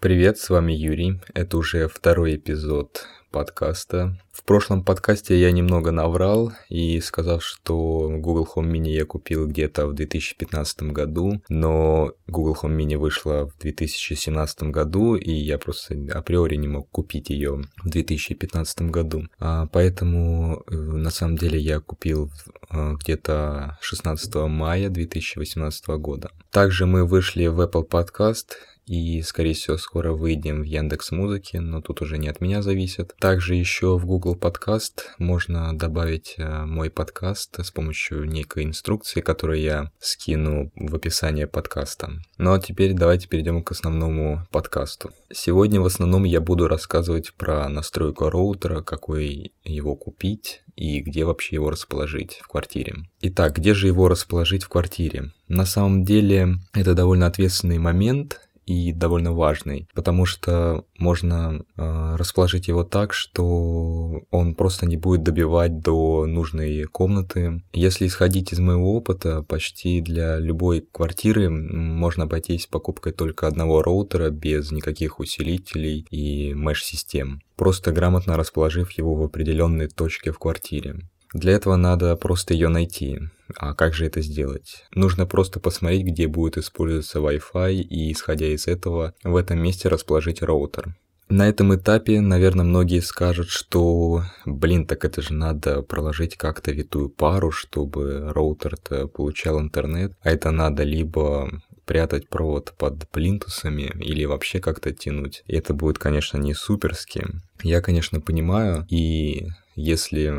Привет, с вами Юрий. Это уже второй эпизод подкаста. В прошлом подкасте я немного наврал и сказал, что Google Home Mini я купил где-то в 2015 году, но Google Home Mini вышла в 2017 году, и я просто априори не мог купить ее в 2015 году. А поэтому э, на самом деле я купил э, где-то 16 мая 2018 года. Также мы вышли в Apple Podcast и, скорее всего, скоро выйдем в Яндекс Музыке, но тут уже не от меня зависит. Также еще в Google Подкаст можно добавить э, мой подкаст с помощью некой инструкции, которую я скину в описание подкаста. Ну а теперь давайте перейдем к основному подкасту. Сегодня в основном я буду рассказывать про настройку роутера, какой его купить и где вообще его расположить в квартире. Итак, где же его расположить в квартире? На самом деле это довольно ответственный момент, и довольно важный, потому что можно э, расположить его так, что он просто не будет добивать до нужной комнаты. Если исходить из моего опыта, почти для любой квартиры можно обойтись покупкой только одного роутера без никаких усилителей и меш-систем, просто грамотно расположив его в определенной точке в квартире. Для этого надо просто ее найти. А как же это сделать? Нужно просто посмотреть, где будет использоваться Wi-Fi и, исходя из этого, в этом месте расположить роутер. На этом этапе, наверное, многие скажут, что, блин, так это же надо проложить как-то витую пару, чтобы роутер-то получал интернет, а это надо либо прятать провод под плинтусами или вообще как-то тянуть. Это будет, конечно, не суперски. Я, конечно, понимаю, и если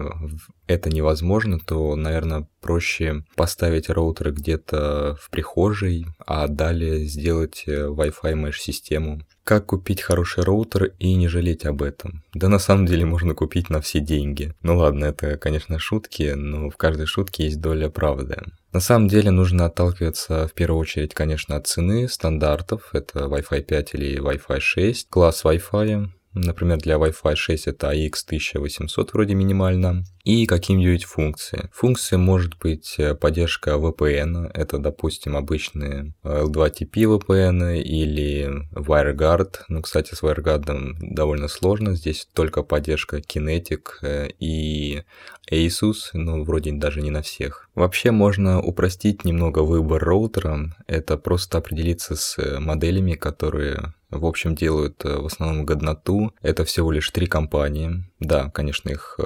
это невозможно, то, наверное, проще поставить роутер где-то в прихожей, а далее сделать э, Wi-Fi mesh-систему. Как купить хороший роутер и не жалеть об этом? Да на самом деле можно купить на все деньги. Ну ладно, это, конечно, шутки, но в каждой шутке есть доля правды. На самом деле нужно отталкиваться в первую очередь, конечно, от цены, стандартов, это Wi-Fi 5 или Wi-Fi 6, класс Wi-Fi, Например, для Wi-Fi 6 это AX1800 вроде минимально. И какие-нибудь функции. Функция может быть э, поддержка VPN, это, допустим, обычные L2TP VPN или WireGuard. Ну, кстати, с WireGuard довольно сложно, здесь только поддержка Kinetic э, и Asus, ну, вроде даже не на всех. Вообще можно упростить немного выбор роутера, это просто определиться с э, моделями, которые в общем, делают в основном годноту. Это всего лишь три компании. Да, конечно, их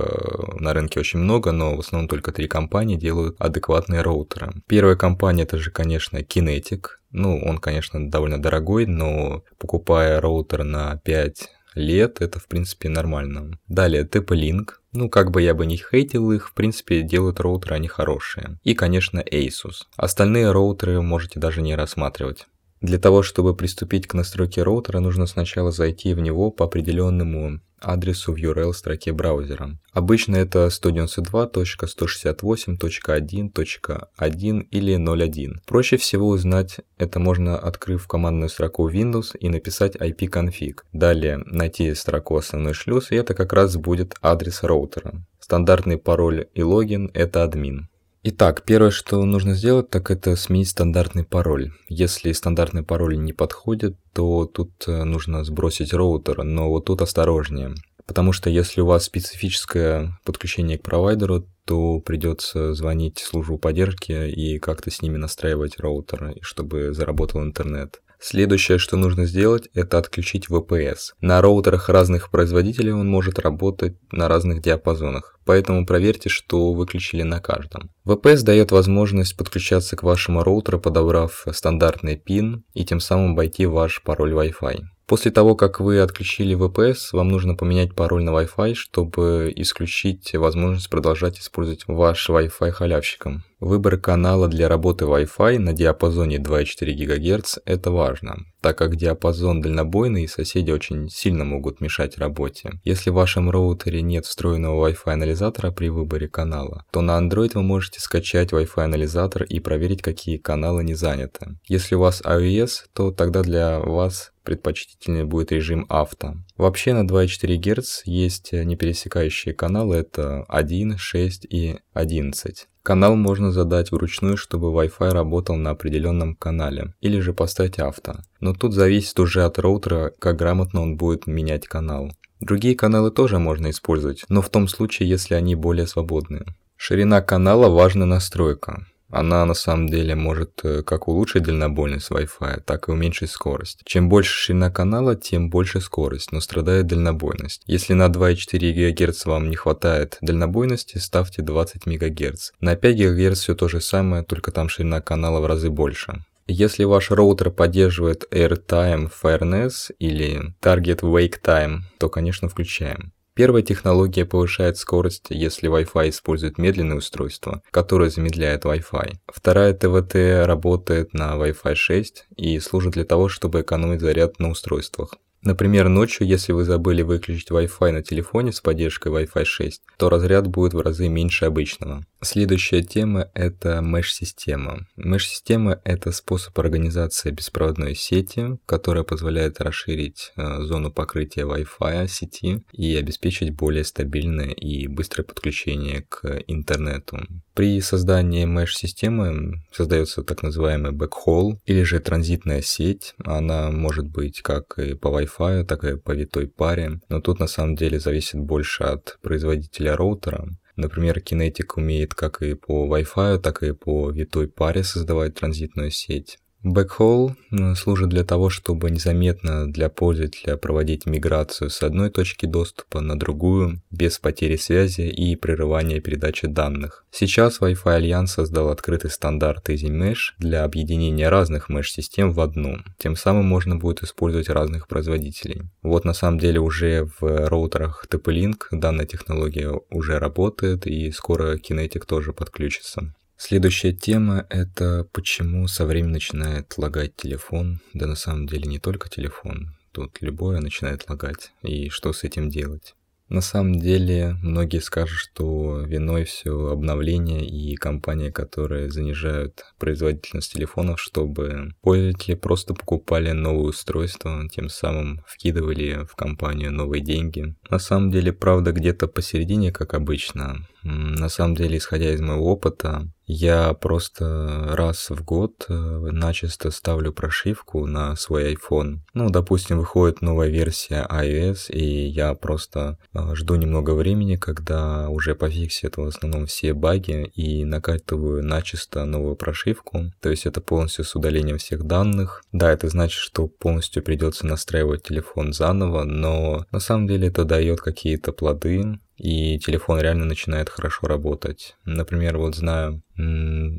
на рынке рынке очень много, но в основном только три компании делают адекватные роутеры. Первая компания это же, конечно, Kinetic. Ну, он, конечно, довольно дорогой, но покупая роутер на 5 лет, это, в принципе, нормально. Далее TP-Link. Ну, как бы я бы не хейтил их, в принципе, делают роутеры они хорошие. И, конечно, Asus. Остальные роутеры можете даже не рассматривать. Для того, чтобы приступить к настройке роутера, нужно сначала зайти в него по определенному адресу в URL строке браузера. Обычно это 192.168.1.1 или 0.1. Проще всего узнать это можно, открыв командную строку Windows и написать ipconfig. Далее найти строку основной шлюз, и это как раз будет адрес роутера. Стандартный пароль и логин – это админ. Итак, первое, что нужно сделать, так это сменить стандартный пароль. Если стандартный пароль не подходит, то тут э, нужно сбросить роутер, но вот тут осторожнее. Потому что если у вас специфическое подключение к провайдеру, то придется звонить службу поддержки и как-то с ними настраивать роутер, чтобы заработал интернет. Следующее, что нужно сделать, это отключить VPS. На роутерах разных производителей он может работать на разных диапазонах, поэтому проверьте, что выключили на каждом. VPS дает возможность подключаться к вашему роутеру, подобрав стандартный PIN и тем самым обойти ваш пароль Wi-Fi. После того, как вы отключили VPS, вам нужно поменять пароль на Wi-Fi, чтобы исключить возможность продолжать использовать ваш Wi-Fi халявщиком. Выбор канала для работы Wi-Fi на диапазоне 2,4 ГГц – это важно, так как диапазон дальнобойный и соседи очень сильно могут мешать работе. Если в вашем роутере нет встроенного Wi-Fi анализатора при выборе канала, то на Android вы можете скачать Wi-Fi анализатор и проверить, какие каналы не заняты. Если у вас iOS, то тогда для вас предпочтительнее будет режим авто. Вообще на 2,4 Гц есть непересекающие каналы, это 1, 6 и 11. Канал можно задать вручную, чтобы Wi-Fi работал на определенном канале, или же поставить авто. Но тут зависит уже от роутера, как грамотно он будет менять канал. Другие каналы тоже можно использовать, но в том случае, если они более свободные. Ширина канала – важная настройка. Она на самом деле может э, как улучшить дальнобойность Wi-Fi, так и уменьшить скорость. Чем больше ширина канала, тем больше скорость, но страдает дальнобойность. Если на 2,4 ГГц вам не хватает дальнобойности, ставьте 20 МГц. На 5 ГГц все то же самое, только там ширина канала в разы больше. Если ваш роутер поддерживает AirTime Fairness или Target Wake Time, то, конечно, включаем. Первая технология повышает скорость, если Wi-Fi использует медленное устройство, которое замедляет Wi-Fi. Вторая ТВТ работает на Wi-Fi 6 и служит для того, чтобы экономить заряд на устройствах. Например, ночью, если вы забыли выключить Wi-Fi на телефоне с поддержкой Wi-Fi 6, то разряд будет в разы меньше обычного. Следующая тема – это Mesh-система. Mesh-система – это способ организации беспроводной сети, которая позволяет расширить э, зону покрытия Wi-Fi сети и обеспечить более стабильное и быстрое подключение к интернету. При создании mesh-системы создается так называемый backhaul или же транзитная сеть. Она может быть как и по Wi-Fi, так и по витой паре, но тут на самом деле зависит больше от производителя роутера. Например, Keenetic умеет как и по Wi-Fi, так и по витой паре создавать транзитную сеть. Backhaul служит для того, чтобы незаметно для пользователя проводить миграцию с одной точки доступа на другую, без потери связи и прерывания передачи данных. Сейчас Wi-Fi Альянс создал открытый стандарт EasyMesh для объединения разных mesh-систем в одну. Тем самым можно будет использовать разных производителей. Вот на самом деле уже в роутерах TP-Link данная технология уже работает и скоро Kinetic тоже подключится. Следующая тема – это почему со временем начинает лагать телефон. Да на самом деле не только телефон, тут любое начинает лагать. И что с этим делать? На самом деле, многие скажут, что виной все обновления и компании, которые занижают производительность телефонов, чтобы пользователи просто покупали новые устройства, тем самым вкидывали в компанию новые деньги. На самом деле, правда, где-то посередине, как обычно. На самом деле, исходя из моего опыта, я просто раз в год э, начисто ставлю прошивку на свой iPhone. Ну, допустим, выходит новая версия iOS, и я просто э, жду немного времени, когда уже пофиксят в основном все баги, и накатываю начисто новую прошивку. То есть это полностью с удалением всех данных. Да, это значит, что полностью придется настраивать телефон заново, но на самом деле это дает какие-то плоды и телефон реально начинает хорошо работать. Например, вот знаю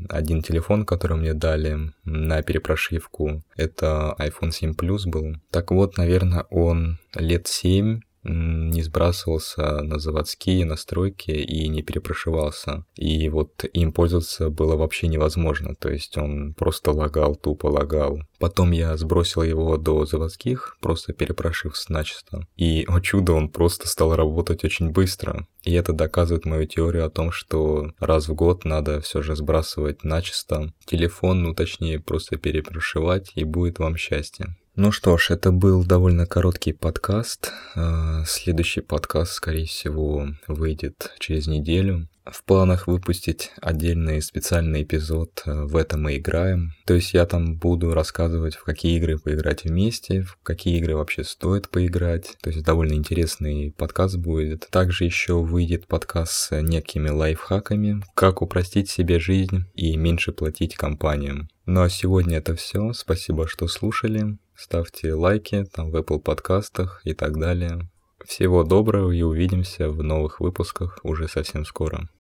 один телефон, который мне дали на перепрошивку, это iPhone 7 Plus был. Так вот, наверное, он лет 7 не сбрасывался на заводские настройки и не перепрошивался. И вот им пользоваться было вообще невозможно, то есть он просто лагал, тупо лагал. Потом я сбросил его до заводских, просто перепрошив начисто. И, о чудо, он просто стал работать очень быстро. И это доказывает мою теорию о том, что раз в год надо все же сбрасывать начисто телефон, ну точнее просто перепрошивать, и будет вам счастье. Ну что ж, это был довольно короткий подкаст. А, следующий подкаст, скорее всего, выйдет через неделю. В планах выпустить отдельный специальный эпизод а, «В этом мы играем». То есть я там буду рассказывать, в какие игры поиграть вместе, в какие игры вообще стоит поиграть. То есть довольно интересный подкаст будет. Также еще выйдет подкаст с некими лайфхаками, как упростить себе жизнь и меньше платить компаниям. Ну а сегодня это все. Спасибо, что слушали ставьте лайки там в Apple подкастах и так далее. Всего доброго и увидимся в новых выпусках уже совсем скоро.